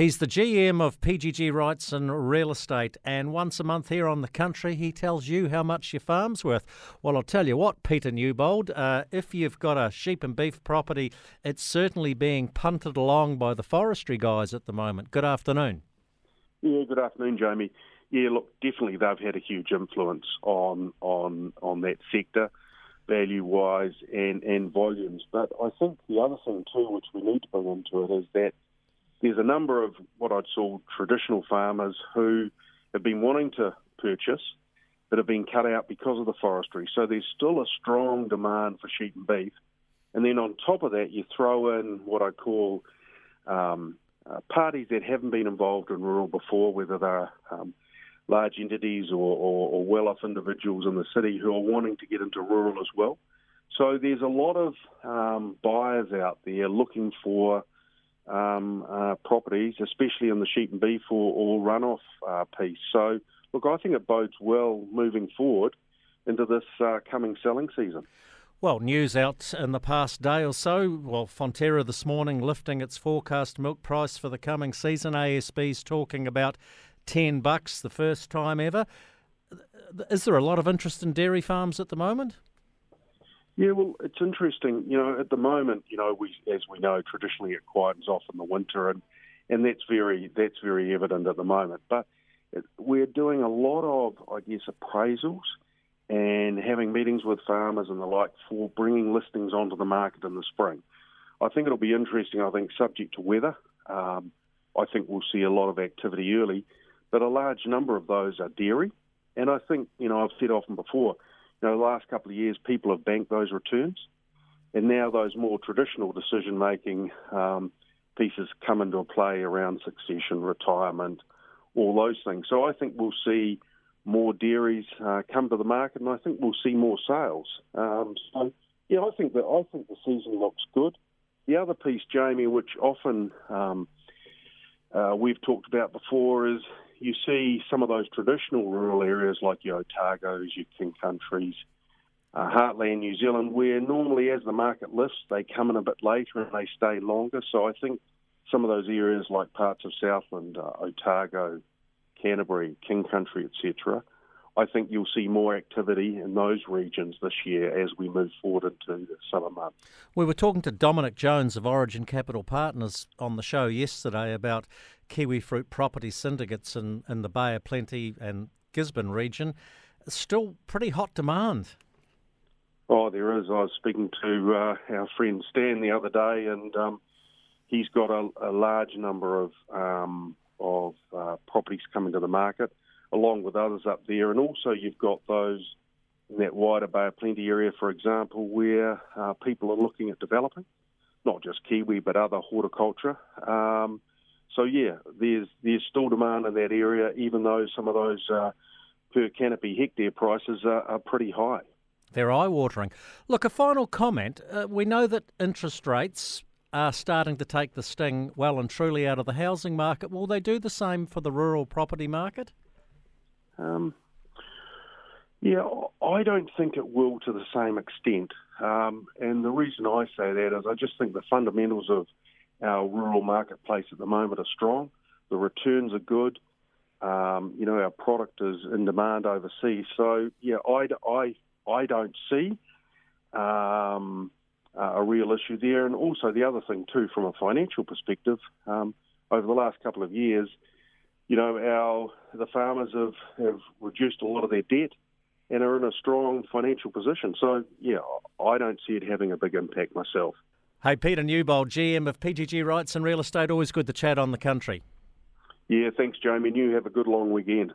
He's the GM of PGG Wrightson Real Estate, and once a month here on the country, he tells you how much your farm's worth. Well, I'll tell you what, Peter Newbold, uh, if you've got a sheep and beef property, it's certainly being punted along by the forestry guys at the moment. Good afternoon. Yeah, good afternoon, Jamie. Yeah, look, definitely they've had a huge influence on on on that sector, value wise and and volumes. But I think the other thing too, which we need to bring into it, is that there's a number of what I'd call traditional farmers who have been wanting to purchase but have been cut out because of the forestry. So there's still a strong demand for sheep and beef. And then on top of that, you throw in what I call um, uh, parties that haven't been involved in rural before, whether they're um, large entities or, or, or well off individuals in the city who are wanting to get into rural as well. So there's a lot of um, buyers out there looking for um, uh, properties, especially in the sheep and beef or, or runoff uh, piece. So, look, I think it bodes well moving forward into this uh, coming selling season. Well, news out in the past day or so. Well, Fonterra this morning lifting its forecast milk price for the coming season. ASB's talking about 10 bucks the first time ever. Is there a lot of interest in dairy farms at the moment? Yeah, well, it's interesting. You know, at the moment, you know, we, as we know, traditionally it quietens off in the winter, and and that's very that's very evident at the moment. But we're doing a lot of, I guess, appraisals and having meetings with farmers and the like for bringing listings onto the market in the spring. I think it'll be interesting. I think subject to weather, um, I think we'll see a lot of activity early, but a large number of those are dairy. And I think, you know, I've said often before, you know, the last couple of years, people have banked those returns, and now those more traditional decision-making um, pieces come into play around succession, retirement, all those things. So I think we'll see more dairies uh, come to the market, and I think we'll see more sales. Um, so yeah, I think that I think the season looks good. The other piece, Jamie, which often um, uh, we've talked about before, is you see some of those traditional rural areas like your Otagos, your King Countries, uh, Heartland New Zealand, where normally as the market lifts, they come in a bit later and they stay longer. So I think some of those areas like parts of Southland, uh, Otago, Canterbury, King Country, etc., I think you'll see more activity in those regions this year as we move forward into the summer months. We were talking to Dominic Jones of Origin Capital Partners on the show yesterday about kiwi fruit property syndicates in, in the Bay of Plenty and Gisborne region. Still pretty hot demand. Oh, there is. I was speaking to uh, our friend Stan the other day, and um, he's got a, a, large number of um, of uh, properties coming to the market along with others up there. And also, you've got those in that wider Bay of Plenty area, for example, where uh, people are looking at developing, not just kiwi, but other horticulture. Um, so yeah, there's there's still demand in that area, even though some of those uh, per canopy hectare prices are, are pretty high. They're eye watering. Look, a final comment. Uh, we know that interest rates are starting to take the sting well and truly out of the housing market. Will they do the same for the rural property market? Um, yeah, I don't think it will to the same extent. Um, and the reason I say that is I just think the fundamentals of our rural marketplace at the moment are strong. The returns are good. Um, you know, our product is in demand overseas. So, yeah, I, I, I don't see um, a real issue there. And also, the other thing, too, from a financial perspective, um, over the last couple of years, you know, our the farmers have, have reduced a lot of their debt and are in a strong financial position. So, yeah, I don't see it having a big impact myself. Hey, Peter Newbold, GM of PGG Wrightson Real Estate. Always good to chat on the country. Yeah, thanks, Jamie. And you have a good long weekend.